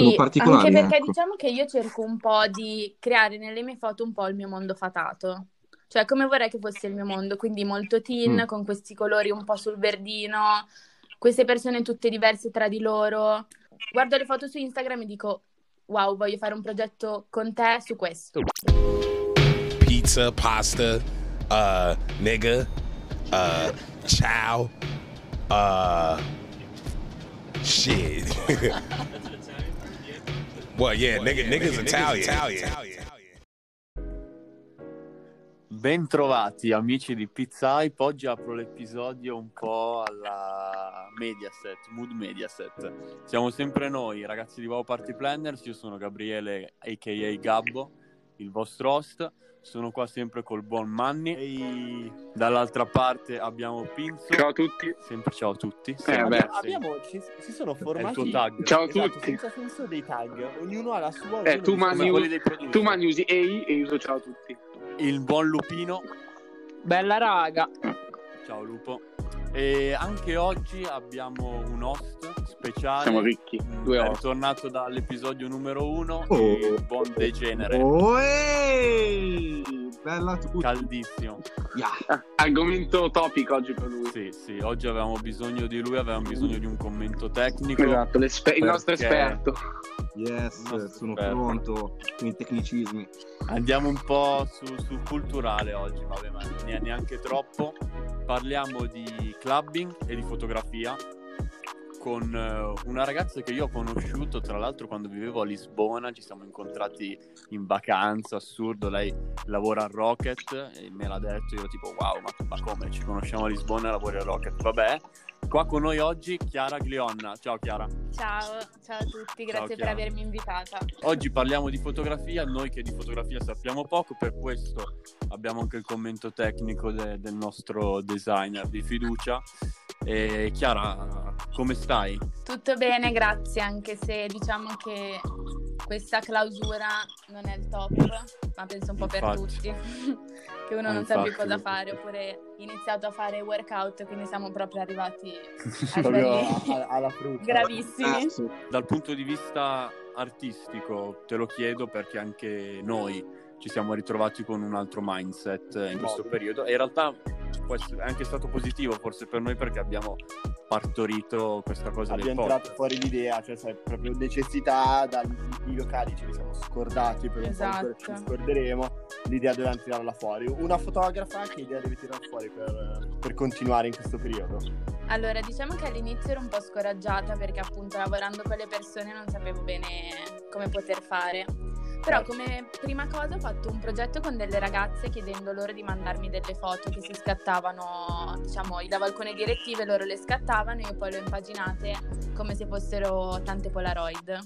Sì, particolari, anche perché ecco. diciamo che io cerco un po' di creare nelle mie foto un po' il mio mondo fatato. Cioè, come vorrei che fosse il mio mondo, quindi molto teen, Mm. con questi colori un po' sul verdino, queste persone tutte diverse tra di loro. Guardo le foto su Instagram e dico, wow, voglio fare un progetto con te su questo. pizza, pasta, uh, nigga, uh, chow, uh, shit. well, yeah, nigga, nigga's Italian. Bentrovati amici di Pizza Hype, oggi apro l'episodio un po' alla Mediaset, Mood Mediaset. Siamo sempre noi, ragazzi di Wow Party Planners, io sono Gabriele aka Gabbo, il vostro host. Sono qua sempre col buon Manni e dall'altra parte abbiamo Pinzo. Ciao a tutti. Sempre ciao a tutti. Eh, sempre, beh. Abbiamo, ci, si sono formati tuo tag. Ciao a esatto, tutti. senza senso dei tag, ognuno ha la sua. Eh, tu. Tu mani usi EI e io uso ciao a tutti. Il buon Lupino. Bella raga. Ciao Lupo. E anche oggi abbiamo un host speciale. Siamo ricchi. Due È ore. ritornato dall'episodio numero uno, Oh. il buon Degenere. Oh, ehi! Bella a tutti. Caldissimo. Yeah. Ah, argomento topico oggi per lui. Sì, sì, oggi avevamo bisogno di lui, avevamo bisogno di un commento tecnico. Esatto, l'esper- il nostro Perché- esperto. Yes, nostro sono esperto. pronto con i tecnicismi. Andiamo un po' su, sul culturale oggi, vabbè, ma ne- neanche troppo. Parliamo di clubbing e di fotografia con eh, una ragazza che io ho conosciuto, tra l'altro quando vivevo a Lisbona, ci siamo incontrati in vacanza, assurdo, lei lavora a Rocket e me l'ha detto, io tipo wow, ma, ma come ci conosciamo a Lisbona e lavori a Rocket? Vabbè, qua con noi oggi Chiara Glionna, ciao Chiara. Ciao, ciao a tutti, Ciao, grazie per Chiara. avermi invitata. Oggi parliamo di fotografia, noi che di fotografia sappiamo poco, per questo abbiamo anche il commento tecnico de- del nostro designer di fiducia. E Chiara, come stai? Tutto bene, grazie, anche se diciamo che questa clausura non è il top, ma penso un po' per Infatti. tutti, che uno Eh, non sa più infatti. cosa fare, oppure iniziato a fare workout, quindi siamo proprio arrivati proprio a- alla frutta. gravissimi. Ah, sì. Dal punto di vista artistico, te lo chiedo perché anche noi ci siamo ritrovati con un altro mindset in questo periodo e in realtà può essere- è anche stato positivo forse per noi perché abbiamo partorito questa cosa del Abbiamo tirato fuori l'idea, cioè sai, proprio necessità dai locali ce li siamo scordati per un Esatto. po' che ci scorderemo. L'idea dovevamo tirarla fuori. Una fotografa che idea deve tirare fuori per, per continuare in questo periodo? Allora, diciamo che all'inizio ero un po' scoraggiata perché appunto lavorando con le persone non sapevo bene come poter fare. Però come prima cosa ho fatto un progetto con delle ragazze chiedendo loro di mandarmi delle foto che si scattavano, diciamo, gli davo alcune direttive, loro le scattavano e io poi le ho impaginate come se fossero tante Polaroid.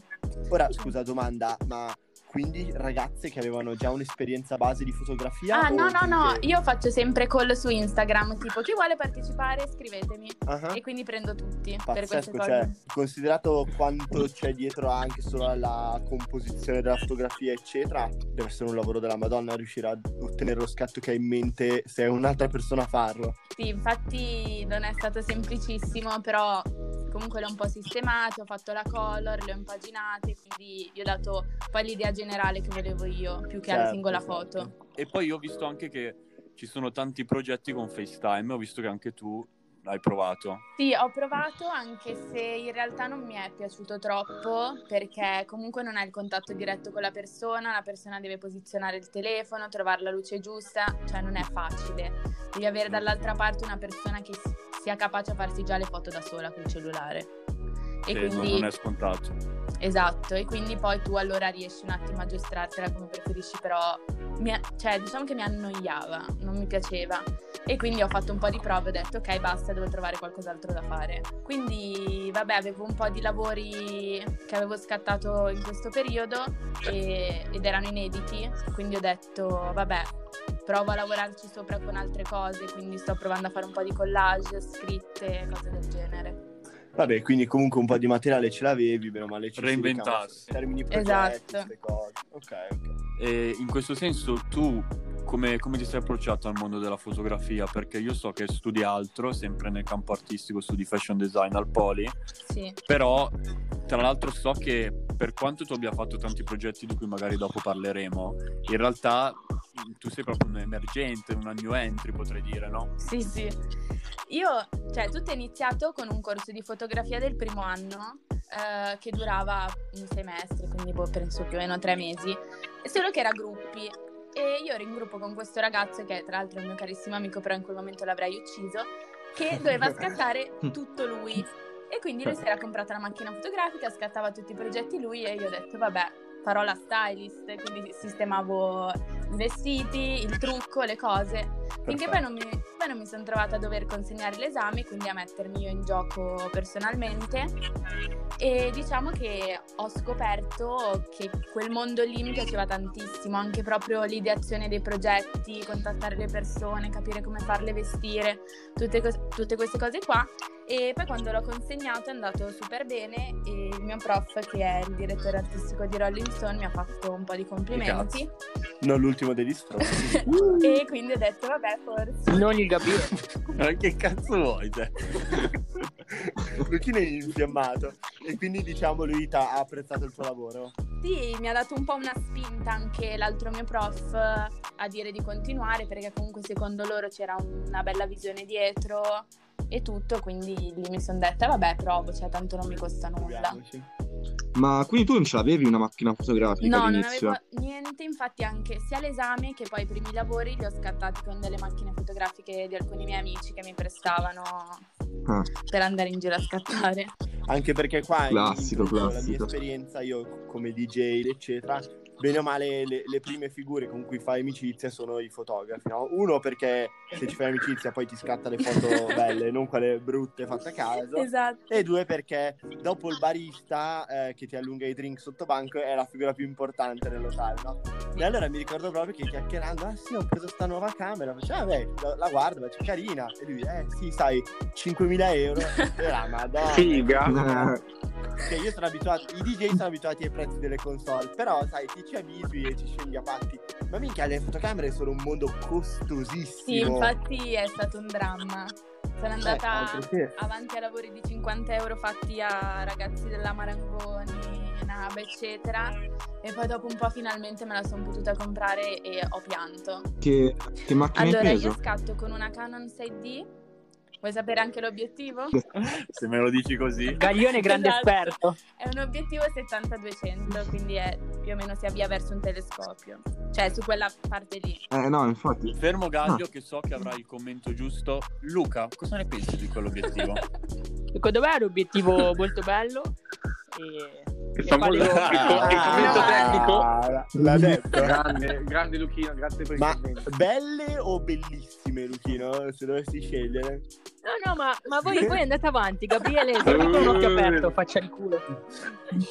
Ora, scusa, domanda, ma quindi ragazze che avevano già un'esperienza base di fotografia? Ah, no, no, no, gente- io faccio sempre call su Instagram, tipo chi vuole partecipare scrivetemi Ah, e quindi prendo tutti Pazzesco, cioè, considerato quanto c'è dietro anche solo alla composizione della fotografia, eccetera, deve essere un lavoro della Madonna riuscire a ottenere lo scatto che hai in mente se è un'altra persona a farlo. Sì, infatti non è stato semplicissimo, però comunque l'ho un po' sistemato, ho fatto la color, le ho impaginate, quindi gli ho dato poi l'idea generale che volevo io, più che alla Certo, singola certo. foto. E poi ho visto anche che ci sono tanti progetti con FaceTime, ho visto che anche tu l'hai provato. Sì, ho provato anche se in realtà non mi è piaciuto troppo perché comunque non hai il contatto diretto con la persona, la persona deve posizionare il telefono, trovare la luce giusta, cioè non è facile. Devi avere dall'altra parte una persona che s- sia capace a farsi già le foto da sola col cellulare. E non- quindi non è scontato. Esatto, e quindi poi tu allora riesci un attimo a giostrartela come preferisci, però mi cioè, diciamo che mi annoiava, non mi piaceva. E quindi ho fatto un po' di prove, ho detto ok basta, devo trovare qualcos'altro da fare. Quindi vabbè, avevo un po' di lavori che avevo scattato in questo periodo e- ed erano inediti, quindi ho detto vabbè, provo a lavorarci sopra con altre cose, quindi sto provando a fare un po' di collage, scritte, cose del genere. Vabbè, quindi comunque un po' di materiale ce l'avevi, bene o male ci si Reinventarsi. termini progetti, Esatto. queste cose. Ok, ok. E in questo senso tu come, come ti sei approcciato al mondo della fotografia? Perché io so che studi altro, sempre nel campo artistico, studi fashion design al Poli, Sì. però tra l'altro so che per quanto tu abbia fatto tanti progetti di cui magari dopo parleremo, in realtà tu sei proprio un emergente, una new entry, potrei dire, no? Sì, sì. Io, cioè, tutto è iniziato con un corso di fotografia del primo anno eh, che durava un semestre, quindi boh, penso più o meno tre mesi, solo che era gruppi. E io ero in gruppo con questo ragazzo che tra l'altro è un mio carissimo amico, però in quel momento l'avrei ucciso, che doveva scattare tutto lui. E quindi lui si era comprata la macchina fotografica, scattava tutti i progetti lui e io ho detto vabbè, farò la stylist, quindi sistemavo i vestiti, il trucco, le cose. Finché poi non, mi, poi non mi sono trovata a dover consegnare l'esame, quindi a mettermi io in gioco personalmente. E diciamo che ho scoperto che quel mondo lì mi piaceva tantissimo, anche proprio l'ideazione dei progetti, contattare le persone, capire come farle vestire, tutte, cos- tutte queste cose qua. E poi quando l'ho consegnato è andato super bene e il mio prof, che è il direttore artistico di Rolling Stone, mi ha fatto un po' di complimenti. Non l'ultimo degli stronzi. E quindi ho detto, vabbè, forse. Non il Gabriele. Ma che cazzo vuoi te? Luchino è infiammato. E quindi diciamo lui ha apprezzato il tuo lavoro. Sì, mi ha dato un po' una spinta anche l'altro mio prof a dire di continuare perché comunque secondo loro c'era una bella visione dietro e tutto, quindi lì mi sono detta vabbè provo, cioè tanto non mi costa nulla. Ma quindi tu non ce l'avevi una macchina fotografica No, non all'inizio? avevo niente, infatti anche sia l'esame che poi i primi lavori li ho scattati con delle macchine fotografiche di alcuni miei amici che mi prestavano Ah. per andare in giro a scattare. Anche perché qua Classico, in tutto la mia classico. esperienza, io come DJ, eccetera, bene o male le, le prime figure con cui fai amicizia sono i fotografi, no? Uno perché se ci fai amicizia poi ti scatta le foto belle, non quelle brutte fatte a caso. Esatto. E due perché dopo il barista eh, che ti allunga i drink sotto banco è la figura più importante nel locale, no? E allora mi ricordo proprio che chiacchierando, ah sì, ho preso sta nuova camera, faccio, ah beh, la, la guardo, faccio carina. E lui, eh sì, sai, 5.000 euro. E la madonna. Figa. Che io sono abituato, i DJ sono abituati ai prezzi delle console, però sai, ti ci abitui e ci scendi a patti. Ma minchia, le fotocamere sono un mondo costosissimo. Sì, infatti è stato un dramma. Sono Eh, andata che. avanti a lavori di 50 euro fatti a ragazzi della Marangoni, Nave, eccetera. E poi dopo un po' finalmente me la sono potuta comprare e ho pianto. che, che macchina Allora, hai io preso? scatto con una Canon 6D. Vuoi sapere anche l'obiettivo? Se me lo dici così. Gaglione grande Esatto. esperto. È un obiettivo 70-200, quindi è più o meno si avvia verso un telescopio. Cioè, su quella parte lì. Eh no, infatti. Fermo Gaglio Ah. che so che avrai il commento giusto. Luca, cosa ne pensi di quell'obiettivo? Secondo me è un obiettivo molto bello. E... Il famoso il, fare- co- il commento tecnico. Ah, l'ha detto. Grande, grande Luchino, grazie per il Ma commento. belle o bellissime, Luchino? Se dovessi scegliere. No, no, ma, ma voi, voi andate avanti, Gabriele. Seguite un occhio aperto, faccia il culo.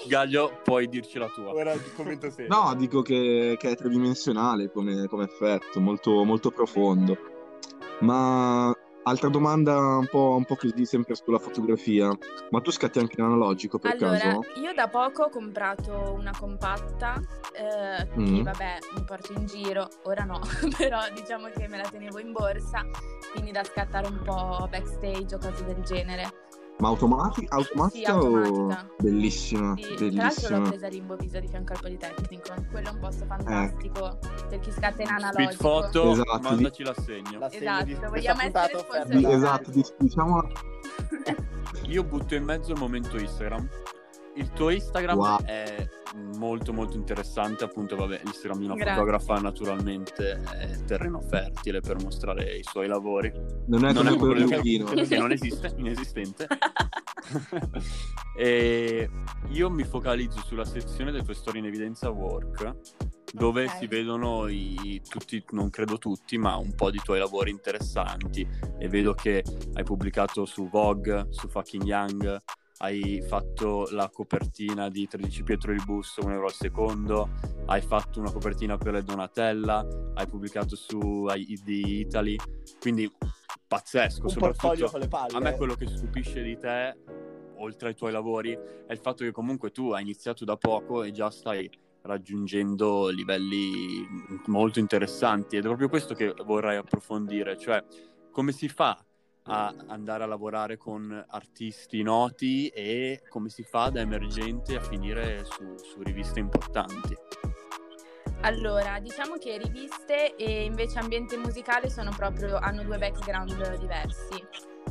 Gaglio, puoi dirci la tua. Ora ti commento sempre. No, dico che, che è tridimensionale come, come effetto, molto, molto profondo. Ma altra domanda un po', un po' così, sempre sulla fotografia. Ma tu scatti anche in analogico per Allora, caso? io da poco ho comprato una compatta eh, che Mm. vabbè mi porto in giro, ora no, però diciamo che me la tenevo in borsa, quindi da scattare un po' backstage o cose del genere. Ma automati- automatica, Sì, automatica. o bellissima? Sì, tra l'altro l'ho bellissima. presa Bovisa di fianco al Politecnico, quello è un Eh. posto fantastico per chi scatta in Speed analogico. photo, Esatto, mandaci l'assegno. La segno Esatto, di- vogliamo essere da- esatto, di- diciamo Io butto in mezzo il momento Instagram. Il tuo Instagram Wow. è molto molto interessante, appunto, vabbè, l'Instagram di una Grazie. fotografa naturalmente è terreno fertile per mostrare i suoi lavori. non è Non è quello di quello Luchino. che non esiste, inesistente. e io mi focalizzo sulla sezione del tuo storie in evidenza work, dove Ok. si vedono i, tutti, non credo tutti, ma un po' di tuoi lavori interessanti. E vedo che hai pubblicato su Vogue, su Fucking Young, hai fatto la copertina di 13 Pietro il Bus, un euro al secondo, hai fatto una copertina per le Donatella, hai pubblicato su ID Italy, quindi pazzesco, Un soprattutto con le palle. a me quello che stupisce di te, oltre ai tuoi lavori, è il fatto che comunque tu hai iniziato da poco e già stai raggiungendo livelli molto interessanti. Ed è proprio questo che vorrei approfondire, cioè come si fa a andare a lavorare con artisti noti e come si fa da emergente a finire su, su riviste importanti. Allora, diciamo che riviste e invece ambiente musicale proprio, hanno due background diversi.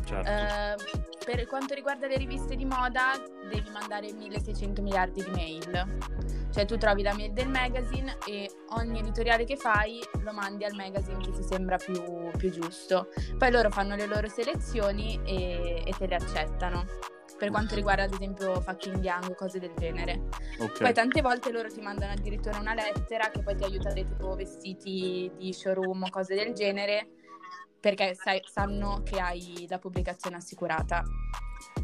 Certo. Eh, per quanto riguarda le riviste di moda, devi mandare 1600 miliardi di mail. Cioè tu trovi la mail del magazine e ogni editoriale che fai lo mandi al magazine che ti sembra più, più giusto. Poi loro fanno le loro selezioni e, e te le accettano. Per quanto riguarda ad esempio fucking young, cose del genere. ok. Poi tante volte loro ti mandano addirittura una lettera che poi ti aiuta a dare tipo vestiti di showroom o cose del genere perché sai- sanno che hai la pubblicazione assicurata.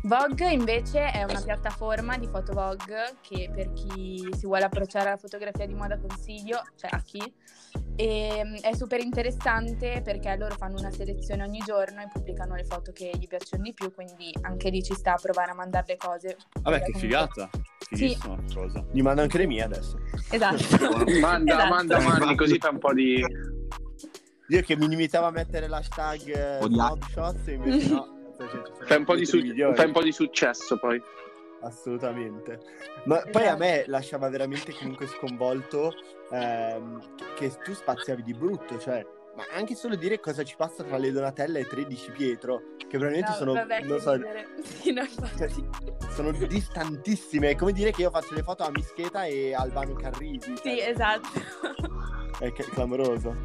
Vogue invece è una piattaforma di foto Vogue che per chi si vuole approcciare alla fotografia di moda consiglio, cioè a chi, e mm, è super interessante perché loro fanno una selezione ogni giorno e pubblicano le foto che gli piacciono di più, quindi anche lì ci sta a provare a mandare le cose. Vabbè, che comunque- figata. Fighissima cosa. Gli mando anche le mie adesso. Esatto. Manda, Esatto. manda, mandi, così fa un po' di... Io che mi limitavo a mettere l'hashtag eh, O di Snob Shots, invece no. Cioè, ci sono Fai un, po di su- fai un po' di successo poi. Assolutamente. Ma poi a me lasciava veramente comunque sconvolto ehm, che, tu spaziavi di brutto, cioè, ma anche solo dire cosa ci passa tra le Donatella e 13 Pietro, che veramente No, sono, vabbè, so. Sì, no, infatti. sono distantissime. È come dire che io faccio le foto a Mischeta e Albano Carrisi. Sì, cioè, esatto. È clamoroso.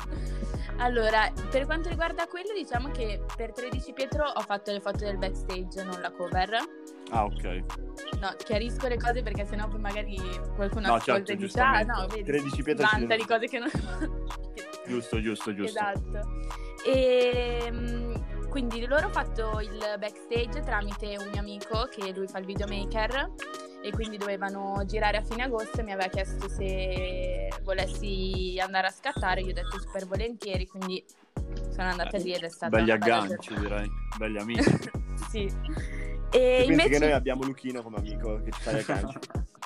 Allora, per quanto riguarda quello, diciamo che per 13 Pietro ho fatto le foto del backstage, non la cover. Ah, ok. No, chiarisco le cose perché sennò poi magari qualcuno No, ascolta certo, e dice ah no, vedi, 13 Pietro ci vanta deve- di cose che non... Giusto, giusto, giusto. Esatto. E mm, quindi loro ho fatto il backstage tramite un mio amico che lui fa il videomaker e quindi dovevano girare a fine agosto e mi aveva chiesto se volessi andare a scattare, io ho detto super volentieri, quindi sono andata lì ed è stata Belli agganci, direi. Belli amici. Sì. Tu E pensi invece che noi abbiamo Luchino come amico che ci fa le canci?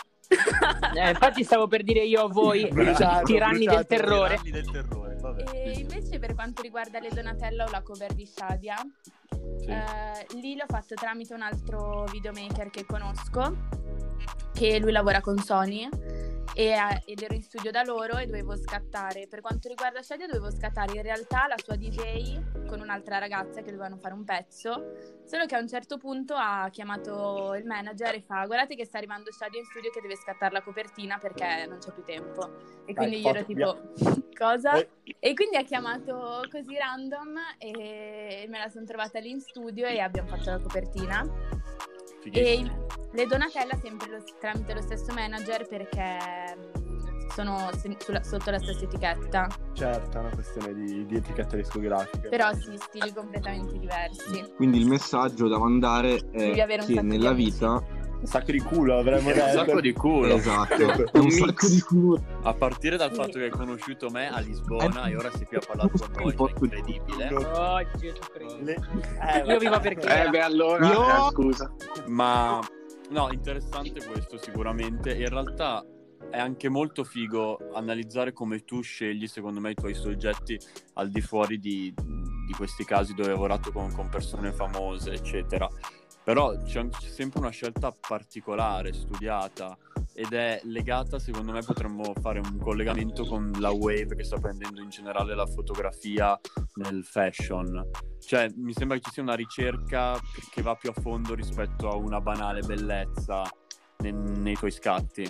Eh, infatti stavo per dire io a voi, Bruciato, tiranni bruciato, del terrore. Tiranni del terrore, vabbè. E invece per quanto riguarda le Donatella o la cover di Shadia, Sì. eh, lì l'ho fatto tramite un altro videomaker che conosco, che lui lavora con Sony e, ed ero in studio da loro e dovevo scattare. Per quanto riguarda Shadia dovevo scattare in realtà la sua DJ con un'altra ragazza che dovevano fare un pezzo, solo che a un certo punto ha chiamato il manager e fa guardate che sta arrivando Shadia in studio che deve scattare la copertina perché non c'è più tempo. E quindi io ero tipo cosa? Eh, E quindi ha chiamato così random e me la sono trovata lì in studio e abbiamo fatto la copertina. E le Donatella sempre lo- tramite lo stesso manager perché mm, sono se- sulla- sotto la stessa etichetta, certo, è una questione di, di etichette discografiche. però sì, stili completamente diversi. Quindi il messaggio da mandare è che nella amici. vita Un sacco di culo avremmo È un detto. sacco di culo. esatto, è Un sacco di culo. A partire dal fatto che hai conosciuto me a Lisbona e ora sei qui a parlare con noi, cioè incredibile. Oh. Le- eh, Io vivo per chi Eh beh, allora, Io- eh, scusa. Ma no, interessante questo sicuramente. In realtà è anche molto figo analizzare come tu scegli, secondo me, i tuoi soggetti al di fuori di, di questi casi dove hai lavorato con, con persone famose, eccetera. Però c'è, sempre una scelta particolare, studiata, ed è legata, secondo me, potremmo fare un collegamento con la wave che sta prendendo in generale la fotografia nel fashion. Cioè, mi sembra che ci sia una ricerca che va più a fondo rispetto a una banale bellezza nei, nei tuoi scatti.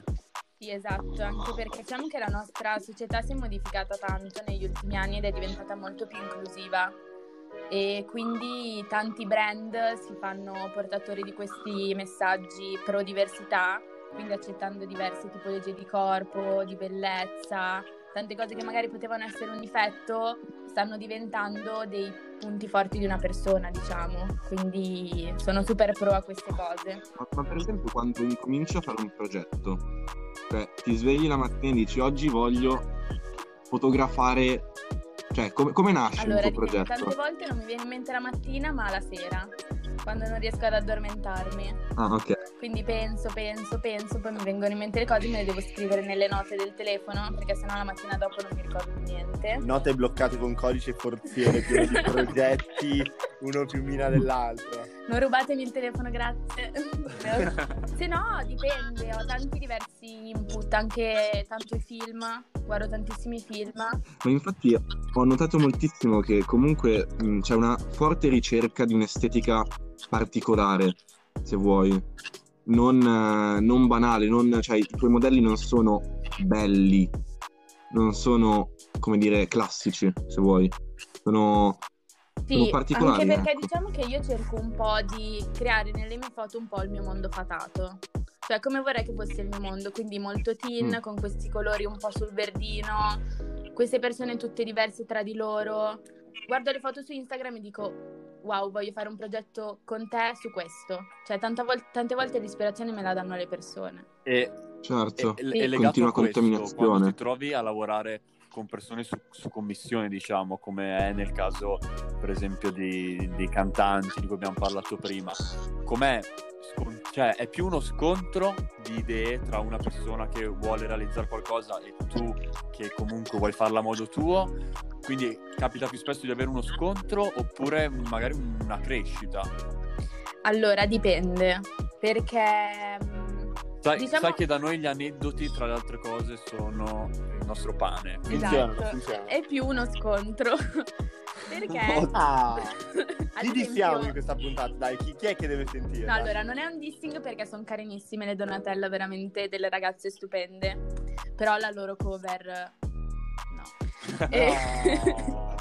Sì, esatto, anche perché diciamo che la nostra società si è modificata tanto negli ultimi anni ed è diventata molto più inclusiva e quindi tanti brand si fanno portatori di questi messaggi pro diversità, quindi accettando diverse tipologie di corpo, di bellezza, tante cose che magari potevano essere un difetto stanno diventando dei punti forti di una persona, diciamo. Quindi sono super pro a queste cose. Ma, per esempio quando incominci a fare un progetto, cioè ti svegli la mattina e dici oggi voglio fotografare, cioè come, come nasce Allora, il tuo dipende, progetto? tante volte non mi viene in mente la mattina, ma la sera, quando non riesco ad addormentarmi. Ah ok, Quindi penso, penso, penso, poi mi vengono in mente le cose, me le devo scrivere nelle note del telefono, perché sennò la mattina dopo non mi ricordo niente. Note bloccate con codice forziere pieno di progetti uno più mina dell'altro. Non rubatemi il telefono, grazie. Se no, dipende, ho tanti diversi input, anche tanto i film, guardo tantissimi film. Ma infatti ho notato moltissimo che comunque mh, c'è una forte ricerca di un'estetica particolare, se vuoi. Non, eh, non banale, non- cioè i tuoi modelli non sono belli, non sono, come dire, classici, se vuoi. Sono, sono Sì, anche perché ecco. diciamo che io cerco un po' di creare nelle mie foto un po' il mio mondo fatato. Cioè, come vorrei che fosse il mio mondo, quindi molto teen, Mm. con questi colori un po' sul verdino, queste persone tutte diverse tra di loro. Guardo le foto su Instagram e dico, wow, voglio fare un progetto con te su questo. Cioè, tanta vol- tante volte l'ispirazione me la danno le persone. E, Certo. e- Sì. e legato Continua a questo, contaminazione. quando ti trovi a lavorare con persone su, su commissione, diciamo, come è nel caso, per esempio, di- dei cantanti di cui abbiamo parlato prima, com'è? Cioè, è più uno scontro di idee tra una persona che vuole realizzare qualcosa e tu che comunque vuoi farla a modo tuo. Quindi capita più spesso di avere uno scontro oppure magari una crescita. Allora, dipende, perché... mm, Sai, Diciamo- sai che da noi gli aneddoti, tra le altre cose, sono il nostro pane. Funziona, Esatto. È più uno scontro. Perché? Ah, chi esempio- dissiamo in questa puntata? Dai, chi, chi è che deve sentire? No, Dai. allora, non è un dissing perché sono carinissime le Donatella, veramente delle ragazze stupende. Però la loro cover... No. E- No.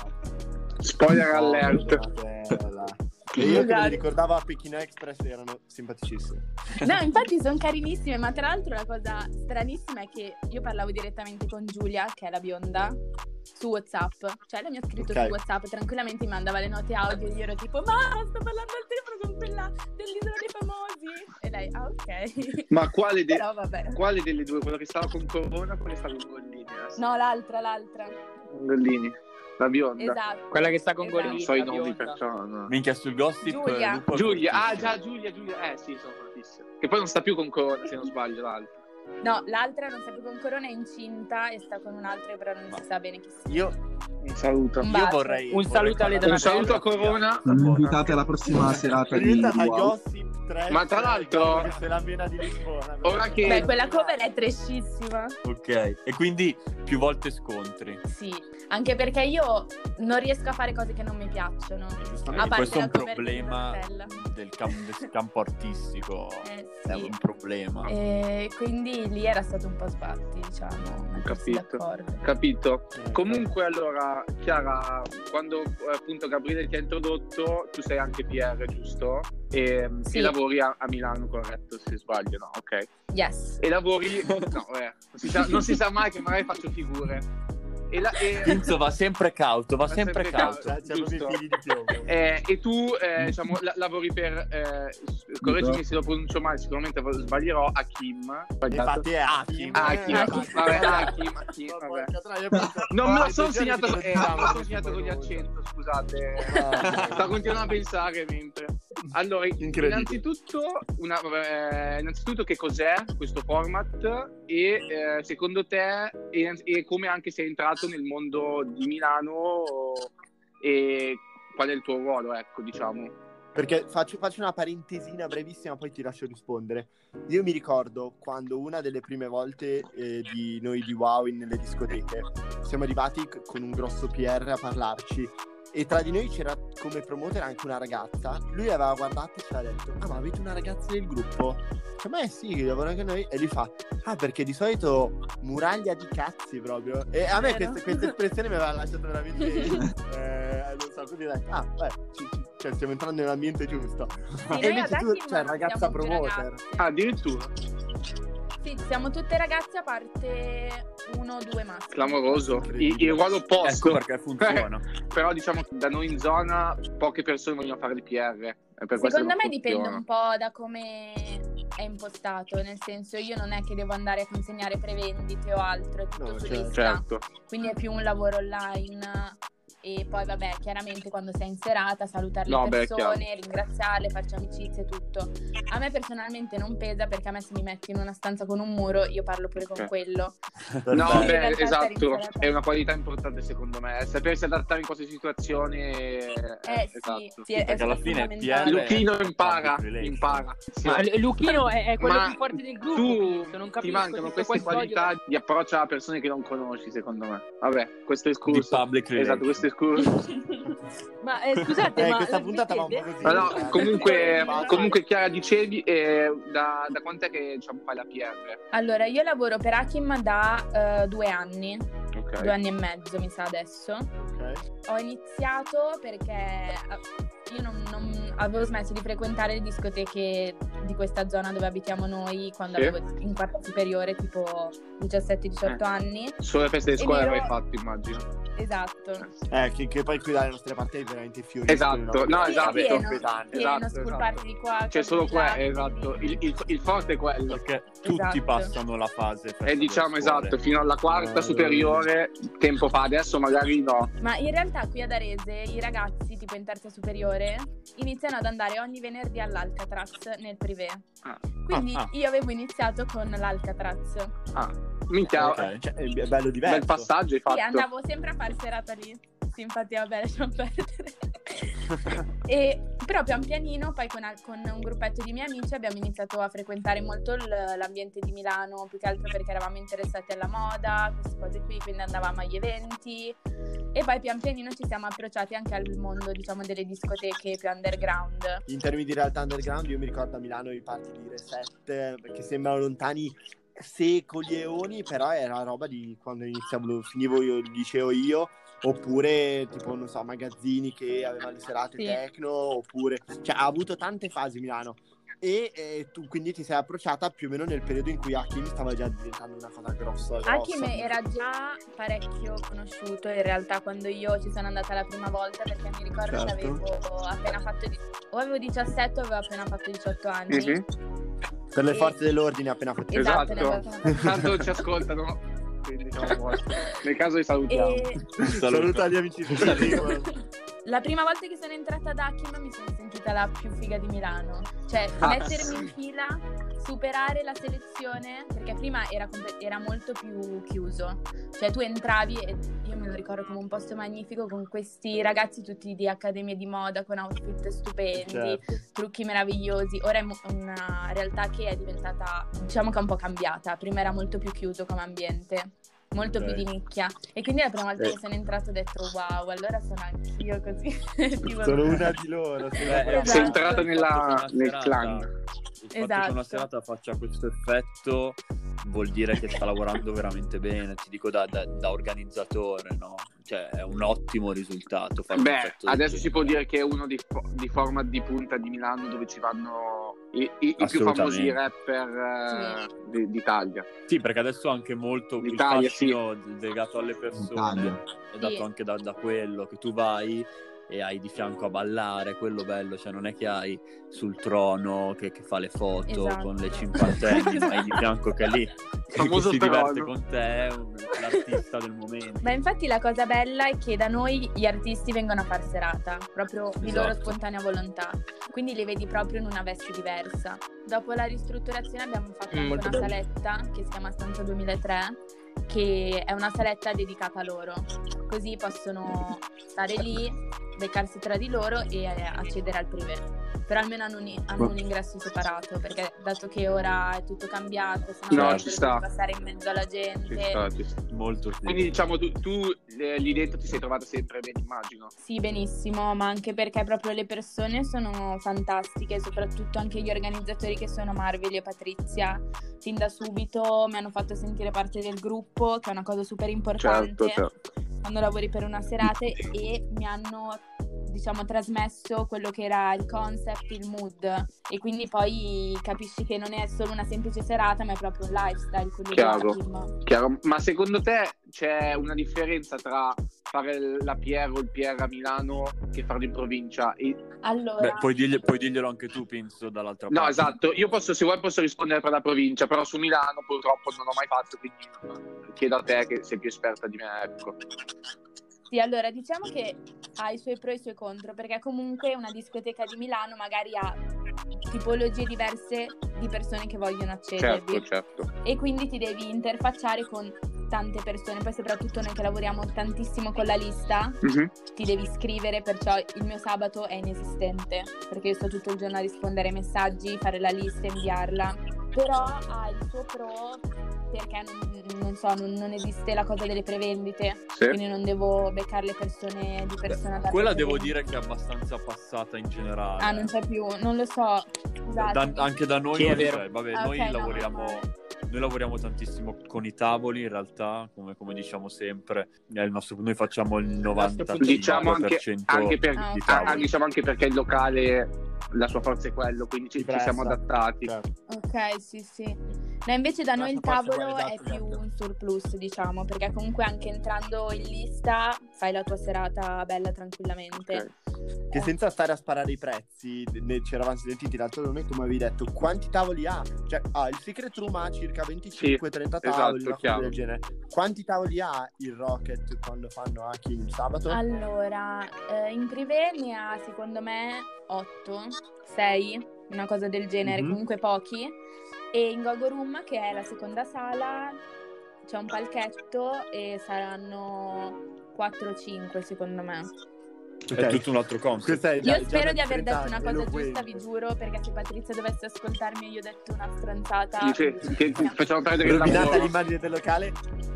Spoiler alert. Donatella. E io che li ricordavo a Pechino Express erano simpaticissime. No, infatti sono carinissime, ma tra l'altro la cosa stranissima è che io parlavo direttamente con Giulia, che è la bionda, su WhatsApp. Cioè lei mi ha scritto Ok. su WhatsApp, tranquillamente mi mandava le note audio e io ero tipo "Ma sto parlando al telefono con quella dell'Isola dei Famosi". E lei "Ah, ok". Ma quale, de- Però quale delle due? Quello che stava con Corona o quello che stava con Gollini? adesso? No, l'altra, l'altra. Gollini. La bionda. Esatto. Quella che sta con Esatto. Non Gollini. so i nomi perciò. no. Minchia sul gossip. Giulia. Lupo Giulia, ah già Giulia, Giulia. Eh sì, sono fortissimo. Che poi non sta più con Corona, se non sbaglio, l'altro. No, l'altra non sta più con Corona, è incinta e sta con un altro, però non si sa bene chi sia. Io, Un saluto. Un Io vorrei. Un saluto alle Un saluto a Corona. Mi invitate alla prossima serata di. Gossip 3. Ma tra l'altro- Se la vena di Lisbona. Ora che- Beh, quella cover è trashissima. Ok, e quindi più volte scontri. Sì, anche perché io non riesco a fare cose che non mi piacciono. E A questo è un problema del, cam- del campo artistico. Eh, È sì. un problema. E quindi lì era stato un po' sbatti, diciamo. Capito. d'accordo. Capito. Eh, Comunque, allora, Chiara, quando eh, appunto Gabriele ti ha introdotto, tu sei anche PR, giusto? E, Sì. e lavori a, a Milano, corretto? Se sbaglio, no? Ok. Yes. E lavori. No, eh, non, si sa, non si sa mai che magari faccio figure. E, la, e, Pinzo va sempre cauto, va Va sempre, sempre cauto. cauto. Eh, e tu, eh, diciamo, la- lavori per. Eh, correggimi se lo pronuncio male, sicuramente sbaglierò. Hakim. Infatti è Hakim. Hakim. Hakim. Vabbè, vabbè. Non me lo sono segnato, eh, non me lo sono segnato con gli accenti, scusate. Sto continuando a pensare mentre. Allora, innanzitutto, una- eh, innanzitutto che cos'è questo format e eh, secondo te e, e come anche sei entrato nel mondo di Milano e qual è il tuo ruolo, ecco, diciamo. Perché faccio, faccio una parentesina brevissima, poi ti lascio rispondere. Io mi ricordo quando una delle prime volte eh, di noi di Wow nelle discoteche siamo arrivati con un grosso PR a parlarci e tra di noi c'era come promoter anche una ragazza. Lui aveva guardato e ci aveva detto: Ah, ma avete una ragazza nel gruppo? Cioè, ma eh sì, che lavora con noi. E lui fa: Ah, perché di solito muraglia di cazzi proprio. E a me questa, questa espressione mi aveva lasciato veramente. eh, non so, quindi detto, Ah, beh, ci- ci- cioè, stiamo entrando nell'ambiente giusto. Sì, e invece tu, cioè, ragazza promoter. Ah, addirittura, Sì, siamo tutte ragazze a parte uno o due maschi. clamoroso. Il, il ruolo Ecco opposto. perché funziona. Però diciamo che da noi in zona poche persone vogliono fare il PR. Secondo me dipende un po' da come è impostato, nel senso io non è che devo andare a consegnare prevendite o altro, è tutto No, su certo. lista, Certo. quindi è più un lavoro online. E poi vabbè, chiaramente quando sei in serata salutare No, le beh, è persone, ringraziarle, farci amicizie e tutto. A me personalmente non pesa perché a me se mi metti in una stanza con un muro io parlo pure con quello. No, Sì, beh, esatto, è una qualità importante secondo me, sapersi adattare in queste situazioni. Eh, Eh sì, esatto. sì, è, perché alla fine. Pierre- Luchino impara, impara. Sì. Ma Lu- Luchino è, è quello Ma più forte del gruppo. tu Cristo, non ti mancano queste qualità di approccio a persone che non conosci, secondo me. Vabbè, questo è Di escurso. public relation. Esatto, questo è escurso. Ma eh, scusate, Eh, ma questa mi puntata va un po' così. No, Eh, comunque, comunque Chiara dicevi, eh, da, da quant'è che diciamo, fai la PR? Allora, io lavoro per Hakim da eh, due anni, Ok. due anni e mezzo mi sa adesso. Ok. Ho iniziato perché eh, io non, non- avevo smesso di frequentare le discoteche di questa zona dove abitiamo noi quando Sì. avevo in quarta superiore, tipo 17-18 Eh. anni. Solo le feste di scuola ero- avrei fatto, immagino. Esatto. Eh, che, che poi qui dalle nostre parti è veramente fiori. Esatto, no, Sì, esatto. pieno, Completamente. pieno Esatto, esatto. di qua. C'è solo qua, esatto. Il, il- il forte è quello. Perché tutti Esatto. passano la fase. E diciamo esatto, fino alla quarta Eh, superiore, tempo fa, adesso magari no. Ma in realtà qui ad Arese i ragazzi, tipo in terza superiore, iniziano ad andare ogni venerdì all'Alcatraz nel privé. Ah. Quindi Ah, ah. io avevo iniziato con l'Alcatraz. Ah, minchia, Ok, cioè, è be- bello diverso. bel passaggio hai fatto. Sì, andavo sempre a fare serata lì. Sì, infatti, vabbè, lasciamo perdere. e, però pian pianino, poi con, con un gruppetto di miei amici abbiamo iniziato a frequentare molto il- l'ambiente di Milano, più che altro perché eravamo interessati alla moda, queste cose qui, quindi andavamo agli eventi. E poi pian pianino ci siamo approcciati anche al mondo, diciamo, delle discoteche più underground. In termini di realtà underground, io mi ricordo a Milano i party di Reset, che sembrano lontani secoli e eoni, però era roba di quando iniziavo, finivo io il liceo io, oppure tipo, non so, magazzini che avevano le serate Sì. techno, oppure... Cioè, ha avuto tante fasi Milano. E eh, tu quindi ti sei approcciata più o meno nel periodo in cui Hakim stava già diventando una cosa grossa. grossa. Hakim era già parecchio conosciuto in realtà quando io ci sono andata la prima volta perché mi ricordo Certo. che avevo appena fatto di- o avevo 17 o avevo appena fatto 18 anni. Mhm. Per le forze dell'ordine appena fatto. Esatto, Esatto. Tanto ci ascoltano, quindi siamo a posto. Nel caso li salutiamo. E Saluta gli amici. la prima volta che sono entrata ad Hakim mi sono sentita la più figa di Milano. Cioè, Ah. mettermi in fila, superare la selezione, perché prima era, era molto più chiuso. Cioè, tu entravi e io me lo ricordo come un posto magnifico con questi ragazzi tutti di accademie di moda, con outfit stupendi, Certo. trucchi meravigliosi. Ora è una realtà che è diventata, diciamo che è un po' cambiata. Prima era molto più chiuso come ambiente, molto Ok. più di nicchia. E quindi la prima volta Eh. che sono entrata ho detto wow, allora sono anch'io così. Tipo- Sono una di loro. sei una- Esatto. Sei entrata nella- nel serata- clan. Il fatto Esatto. che una serata faccia questo effetto vuol dire che sta lavorando veramente bene, ti dico da, da- da organizzatore, no? Cioè è un ottimo risultato. Beh, adesso si può dire che è uno dei, fo- di format di punta di Milano dove ci vanno i, i- i più famosi rapper eh, di- d'Italia. Sì, perché adesso anche molto il L'Italia, fascino legato alle persone Italia. è dato Sì. anche da, da quello che tu vai e hai di fianco a ballare, quello bello, cioè non è che hai sul trono che, che fa le foto Esatto. con le cinquantenni, ma hai di fianco che è lì che si diverte trono. con te, è un- l'artista del momento. Ma infatti la cosa bella è che da noi gli artisti vengono a far serata, proprio di loro Esatto. spontanea volontà, quindi li vedi proprio in una veste diversa. Dopo la ristrutturazione abbiamo fatto Mm, una bello. saletta che si chiama Stanza 2003, che è una saletta dedicata a loro, così possono stare lì, beccarsi tra di loro e eh, accedere al privé. Però almeno hanno un, hanno un ingresso separato, perché dato che ora è tutto cambiato, se No, no ci sta. passare in mezzo alla Ci gente. sta, ci sta. Molto. Quindi diciamo tu, tu, eh, lì dentro ti sei trovata sempre bene, immagino. Sì, benissimo, ma anche perché proprio le persone sono fantastiche, soprattutto anche gli organizzatori che sono Marvel e Patrizia. Fin da subito mi hanno fatto sentire parte del gruppo, che è una cosa super importante Certo, certo. Quando lavori per una serata e mi hanno diciamo trasmesso quello che era il concept, il mood e quindi poi capisci che non è solo una semplice serata ma è proprio un lifestyle Chiaro. Chiaro. Ma secondo te c'è una differenza tra fare la PR o il PR a Milano che farlo in provincia? E- Allora, Beh, puoi, dirgli- puoi dirglielo anche tu, penso, dall'altra No, parte. esatto. Io posso, se vuoi, posso rispondere per la provincia, però su Milano purtroppo non ho mai fatto, quindi chiedo a te che sei più esperta di me. Ecco. Sì, allora diciamo che ha i suoi pro e i suoi contro, perché comunque una discoteca di Milano magari ha tipologie diverse di persone che vogliono accedervi Certo, certo. e quindi ti devi interfacciare con tante persone, poi soprattutto noi che lavoriamo tantissimo con la lista, Mhm. ti devi scrivere, perciò il mio sabato è inesistente, perché io sto tutto il giorno a rispondere ai messaggi, fare la lista, inviarla, però ha il suo pro perché non, non so, non, non esiste la cosa delle prevendite, Sì. quindi non devo beccare le persone di persona da Quella devo dire che è abbastanza passata in generale. Ah, non c'è più, non lo so, Da- anche da noi Sì, non c'è. Vabbè, Ah, noi ok, no, lavoriamo. male. Noi lavoriamo tantissimo con i tavoli, in realtà, come, come diciamo sempre, è il nostro- noi facciamo il 95% Diciamo anche, anche per- Ah, ah, tavoli. diciamo anche perché il locale, la sua forza è quello, quindi ci, ci siamo adattati. Certo. Ok, sì, sì. No, invece da noi il tavolo è esatto, più esatto. un surplus, diciamo, perché comunque anche entrando in lista fai la tua serata bella tranquillamente. Ok. Che senza stare a sparare i prezzi, ne- ci eravamo sentiti l'altro giorno e tu mi avevi detto quanti tavoli ha? Cioè, ah, il Secret Room ha circa 25-30 esatto, tavoli, una cosa chiaro. del genere. Quanti tavoli ha il Rocket quando fanno Haki il sabato? Allora, eh, in privé ne ha secondo me 8, 6, una cosa del genere, Mhm. comunque pochi. E in Gogo Room, che è la seconda sala, c'è un palchetto e saranno 4-5 secondo me. Ok. È tutto un altro concept. È Io già- già spero di aver detto una cosa giusta, vi giuro, perché se Patrizia dovesse ascoltarmi e io ho detto una stronzata... Dice che ti facciamo perdere il Rovinata lavoro. l'immagine del locale.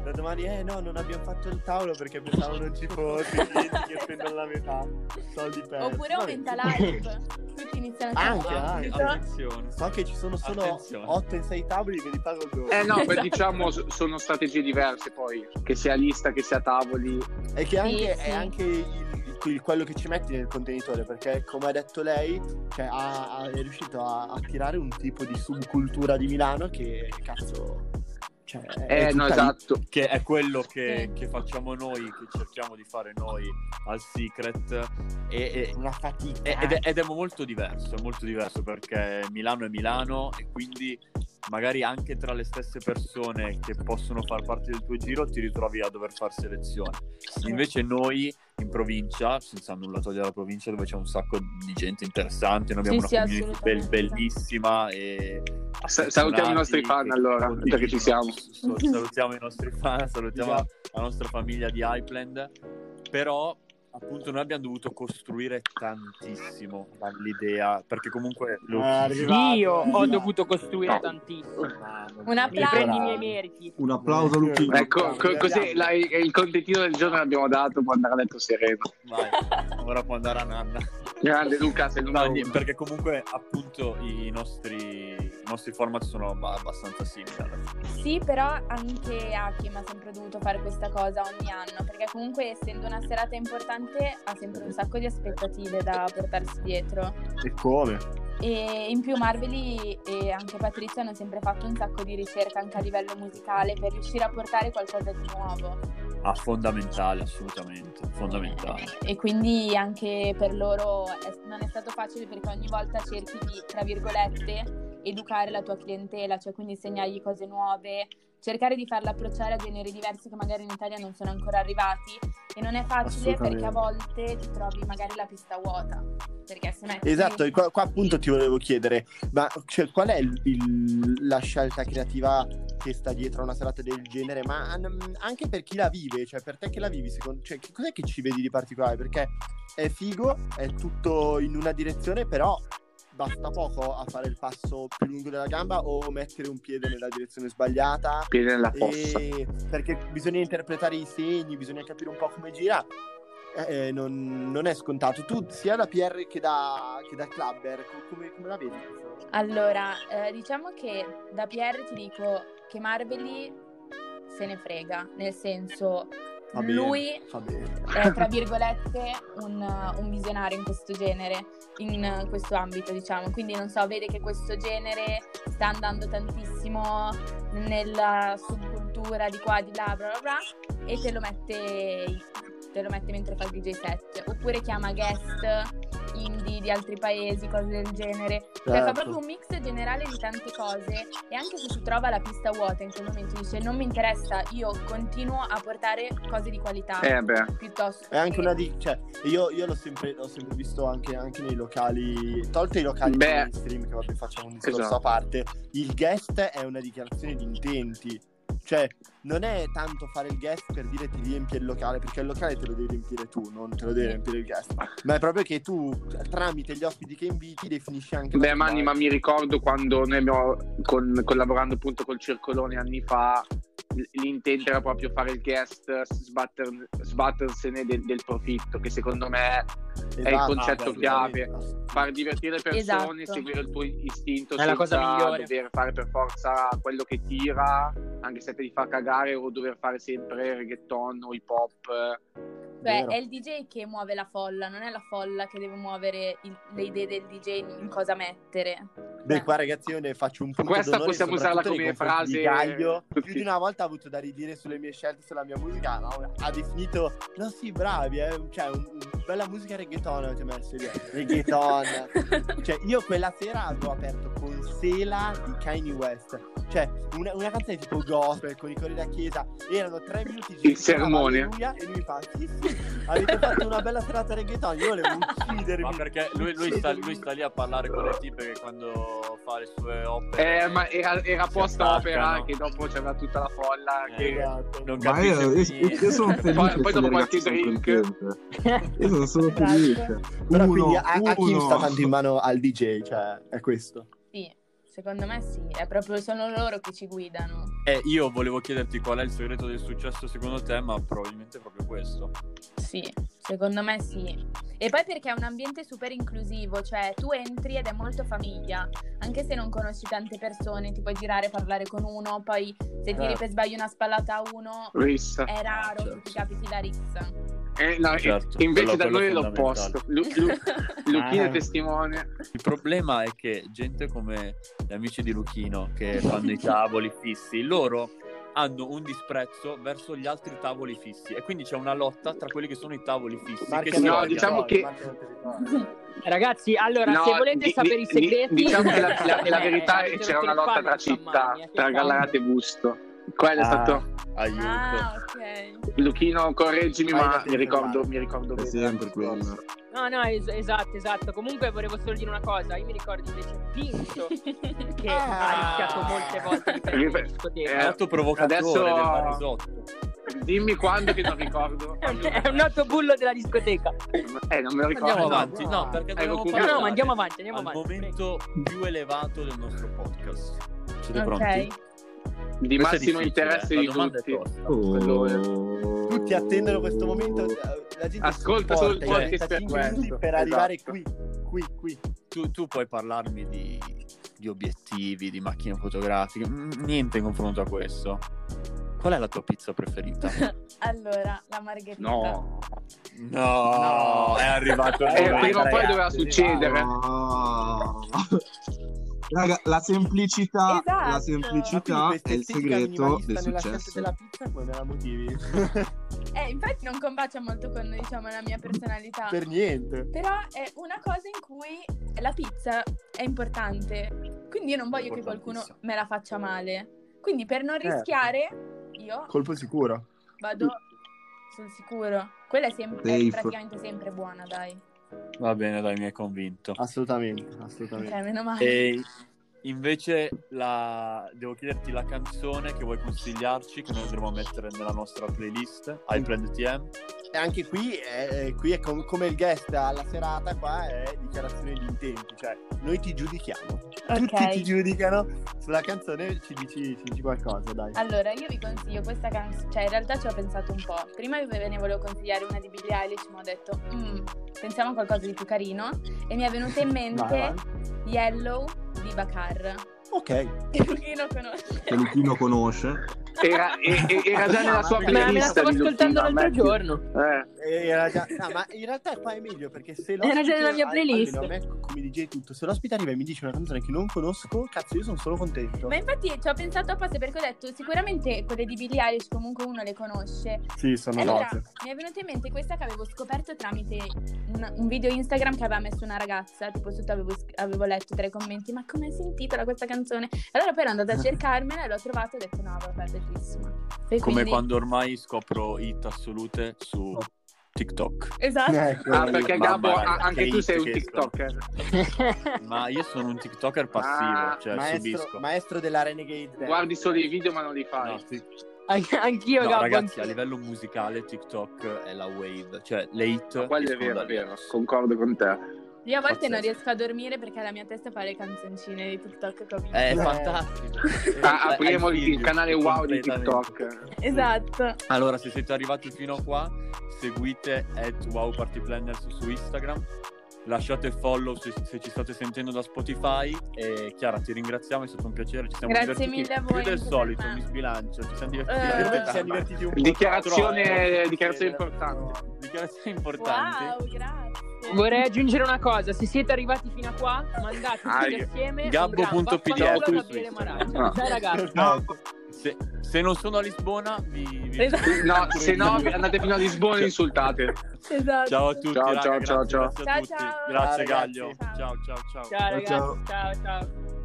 Da domani, eh no, non abbiamo fatto il tavolo perché pensavo non ci fosse clienti che spendono la metà. Soldi persi. Oppure aumenta l'hype. Tutti iniziano a Anche, anche. Attenzione. So che ci sono solo Attenzione. 8 in 6 tavoli che li pago il doppio. Eh no, beh, Esatto. diciamo s- sono strategie diverse poi, che sia lista, che sia tavoli. E che anche, Sì, è sì. anche il- il- quello che ci metti nel contenitore, perché come ha detto lei, cioè, ha- ha- è riuscito a, a tirare un tipo di subcultura di Milano che cazzo. Cioè, è Eh no, tutta lì. esatto. che è quello che, che facciamo noi, che cerchiamo di fare noi al Secret e, e- Una fatica. ed, è, ed è molto diverso, è molto diverso perché Milano è Milano e quindi magari anche tra le stesse persone che possono far parte del tuo giro ti ritrovi a dover fare selezione. Invece noi in provincia, senza nulla togliere alla provincia dove c'è un sacco di gente interessante, noi abbiamo Sì, una sì, community bel- assolutamente. bellissima e Sa- salutiamo i nostri fan, allora, visto che ci siamo. Salutiamo i nostri fan, salutiamo Esatto. la nostra famiglia di Hypeland. Però, appunto, noi abbiamo dovuto costruire tantissimo dall'idea, perché comunque lo- È arrivato, Io ho dovuto costruire No. tantissimo. Un Mi applauso. i miei meriti. Un applauso Luchino. Ecco, co- così la- il, il contentino del giorno l'abbiamo dato, può andare a letto sereno. vai, ora può andare a Nanna. Grande Luca, sei No, perché comunque, appunto, i nostri, i nostri format sono abba- abbastanza simili. Sì, però anche Hakim ha sempre dovuto fare questa cosa ogni anno, perché comunque essendo una serata importante ha sempre un sacco di aspettative da portarsi dietro. E come? E in più Marveli e anche Patrizia hanno sempre fatto un sacco di ricerca anche a livello musicale per riuscire a portare qualcosa di nuovo. Ah, fondamentale, assolutamente, fondamentale. E quindi anche per loro è- non è stato facile perché ogni volta cerchi di, tra virgolette, educare la tua clientela, cioè quindi insegnargli cose nuove, cercare di farla approcciare a generi diversi che magari in Italia non sono ancora arrivati e non è facile perché a volte ti trovi magari la pista vuota. Perché se metti Esatto, e qua, qua appunto ti volevo chiedere, ma cioè, qual è il- il- la scelta creativa che sta dietro a una serata del genere? Ma mm, anche per chi la vive, cioè per te che la vivi, secondo, cioè, cos'è che ci vedi di particolare? Perché è figo, è tutto in una direzione, però basta poco a fare il passo più lungo della gamba o mettere un piede nella direzione sbagliata. Piede nella fossa. E perché bisogna interpretare i segni, bisogna capire un po' come gira. Eh, non, non è scontato. Tu sia da PR che da, che da Clubber, co- come, come la vedi? Allora, eh, diciamo che da Pierre ti dico che Marveli se ne frega, nel senso Fa bene, lui fa è tra virgolette un, un visionario in questo genere, in questo ambito diciamo, quindi non so, vede che questo genere sta andando tantissimo nella subcultura di qua, di là, bla bla bla, e te lo mette, te lo mette mentre fa il DJ set, oppure chiama guest indie di altri paesi, cose del genere. Cioè fa Certo. proprio un mix generale di tante cose e anche se si trova la pista vuota in quel momento dice non mi interessa, io continuo a portare cose di qualità Eh beh. piuttosto È anche che- una di... Cioè, io, io l'ho, sempre, l'ho sempre visto anche, anche nei locali... Tolte i locali Beh. mainstream, che vabbè facciamo un discorso Esatto. a parte, il guest è una dichiarazione di intenti. Cioè, non è tanto fare il guest per dire ti riempie il locale, perché il locale te lo devi riempire tu, non te lo deve riempire il guest. Ma è proprio che tu, tramite gli ospiti che inviti, definisci anche... Beh, Manni, ma mi ricordo quando noi abbiamo, con- collaborando appunto col Circolone anni fa, l'intento era proprio fare il guest, sbatter- sbattersene del, del profitto, che secondo me è il Esatto, concetto beh, chiave. Far divertire le persone, Esatto. seguire il tuo istinto È la cosa senza migliore. dover fare per forza quello che tira, anche se te li fa cagare, o dover fare sempre reggaeton o hip hop. Cioè, Vero. è il DJ che muove la folla, non è la folla che deve muovere il- le idee del DJ in cosa mettere. Beh, Eh. qua ragazzi io ne faccio un punto Questa possiamo usarla come di frase, Gaglio. Più di una volta ha avuto da ridire sulle mie scelte, sulla mia musica. no? Ha definito, no sì, bravi, eh, cioè, un, un- bella musica reggaeton avete messo lì. Reggaeton. cioè, io quella sera avevo aperto con Sela di Kanye West. Cioè, una, una canzone tipo gospel con i cori da chiesa. Erano tre minuti di Il sermone. E lui fa, sì sì, avete fatto una bella serata reggaeton. Io volevo uccidermi. Ma perché lui, lui sta, lui sta lì a parlare con le tipe che quando fa le sue opere Eh, ma era, era post opera che dopo c'era tutta la folla Eh, che Esatto. non Ma io, capisce io, io sono felice Poi- dopo qualche drink. Io sono solo felice. Però Uno, quindi a, a chi sta tanto in mano al DJ, cioè, è questo. Sì, secondo me sì, è proprio sono loro che ci guidano. Eh, io volevo chiederti qual è il segreto del successo secondo te, ma probabilmente è proprio questo. Sì, secondo me sì. E poi perché è un ambiente super inclusivo, cioè tu entri ed è molto famiglia, anche se non conosci tante persone, ti puoi girare parlare con uno, poi se tiri Certo. per sbaglio una spallata a uno, Rissa. è raro certo. che ti capiti la rissa. Eh, no, Certo, e- invece quello- da noi è l'opposto. Lu- Lu- Lucchino Ah. è testimone. Il problema è che gente come gli amici di Luchino che fanno i tavoli fissi, loro hanno un disprezzo verso gli altri tavoli fissi e quindi c'è una lotta tra quelli che sono i tavoli fissi. Che no, diciamo che-. Ragazzi, allora, No, se volete di- sapere di- i segreti... di- diciamo che la, la- la eh, verità è che c'era una lotta tra città, eh, tra. Gallarate e Busto. Quello è Ah. stato Aiuto. Ah, ok. Luchino, correggimi, ma mi ricordo, mi ricordo È bene. sempre quello. No, no, es- esatto, esatto. Comunque volevo solo dire una cosa. Io mi ricordo invece Pinto che Ah. ha rischiato molte volte di prendere Ripe- in discoteca. eh, È stato provocatore adesso- del barisotto. Dimmi quando che non ricordo. È un, è noto bullo della discoteca. Eh, non me lo ricordo. Andiamo avanti, no. no, perché Ecco, dobbiamo appunto. No, no, ma andiamo avanti, andiamo al avanti. momento più elevato del nostro podcast. Siete Ok. pronti? Di Questo massimo interesse eh. di tutti. Oh. Tutti attendono questo momento. La gente Ascolta solo il i podcast 35 per minuti questo. per arrivare Esatto. qui, qui, qui. Tu, tu puoi parlarmi di, di obiettivi, di macchine fotografiche, niente in confronto a questo. Qual è la tua pizza preferita? Allora, la margherita. No. No, è arrivato Eh, prima o poi doveva succedere. Ah. Raga, la semplicità, Esatto. la semplicità è il segreto del successo. della pizza come me la motivi? Eh, infatti non combacia molto con, diciamo, la mia personalità. per niente. Però è una cosa in cui la pizza è importante. Quindi io non voglio che qualcuno me la faccia male. Quindi per non Certo. rischiare, io Colpo sicuro. vado sul sicuro. Quella è, sem- è praticamente sempre buona, dai. Va bene, dai, mi hai convinto. Assolutamente, assolutamente. meno male. E invece la... devo chiederti la canzone che vuoi consigliarci, che noi dovremmo mettere nella nostra playlist, iPlad TM. E anche qui è, qui è com- come il guest alla serata, qua è dichiarazione di intenti, cioè noi ti giudichiamo. Tutti Ok. ti giudicano sulla canzone, ci dici, ci dici qualcosa, dai. Allora, io vi consiglio questa canzone, cioè in realtà ci ho pensato un po'. Prima ve ne volevo consigliare una di Billie Eilish, ma ho detto, "Mm, pensiamo a qualcosa di più carino. E mi è venuta in mente Vai, Yellow di Bakar, Ok. che Luchino conosce. Che Luchino conosce. Era, era già nella sua Ma Ma me la playlist stavo ascoltando l'altro giorno. Eh, Eh, Era già... no, ma in realtà qua è meglio perché se Era già l'ospite- nella mia playlist. almeno a me come DJ tutto, se l'ospite arriva e mi dice una canzone che non conosco, cazzo io sono solo contento. Ma infatti ci ho pensato apposta perché ho detto sicuramente quelle di Billie Eilish comunque uno le conosce. Sì, sono allora note. mi è venuta in mente questa che avevo scoperto tramite un, un video Instagram che aveva messo una ragazza, tipo sotto avevo, avevo letto tra i commenti ma come si intitola questa canzone? E allora poi ero andata a cercarmela e l'ho trovata e ho detto no vabbè bellissima. E Come quindi- quando ormai scopro hit assolute su TikTok. Esatto. Ecco. Ah, perché Gabbo, anche che tu sei un TikToker. Ma io sono un TikToker passivo, Ah, cioè maestro, subisco. maestro della Renegade Dance. Guardi solo i video ma non li fai. No, sì. An- Anch'io, No, Gabbo, ragazzi, anch'io. a livello musicale TikTok è la wave, cioè le hit Quello è vero, è vero, concordo con te. Io a volte non Pazzesco. riesco a dormire perché la mia testa fa le canzoncine di TikTok che ho visto. È Eh. fantastico. Ah, Eh, apriremo il, il canale wow di. TikTok. Esatto. Allora, se siete arrivati fino a qua, seguite at wowpartyplanners su Instagram. Lasciate follow se, se ci state sentendo da Spotify. E Chiara, ti ringraziamo, è stato un piacere. Ci siamo Grazie divertiti mille a più voi del anche per solito. Mi sbilancio, ci siamo divertiti. Eh, veramente Ci siamo divertiti un po'. Dichiarazione, troppo. dichiarazione Sì, importante. Dichiarazioni importanti. Wow, grazie. Vorrei aggiungere una cosa, se siete arrivati fino a qua, mandate Ah, tutti assieme Gabbo.pdf su Gabriele Instagram. Maraggia. No. Se, se non sono a Lisbona, vi. vi- Esatto. No, se no andate fino a Lisbona e insultate. Esatto. Ciao a tutti. Ciao, raga, ciao, grazie, ciao, ciao. grazie a Ciao, tutti. ciao. Grazie, Ciao, Gaglio. ragazzi. Ciao, ciao, ciao. Ciao ragazzi, Ciao. ciao ciao.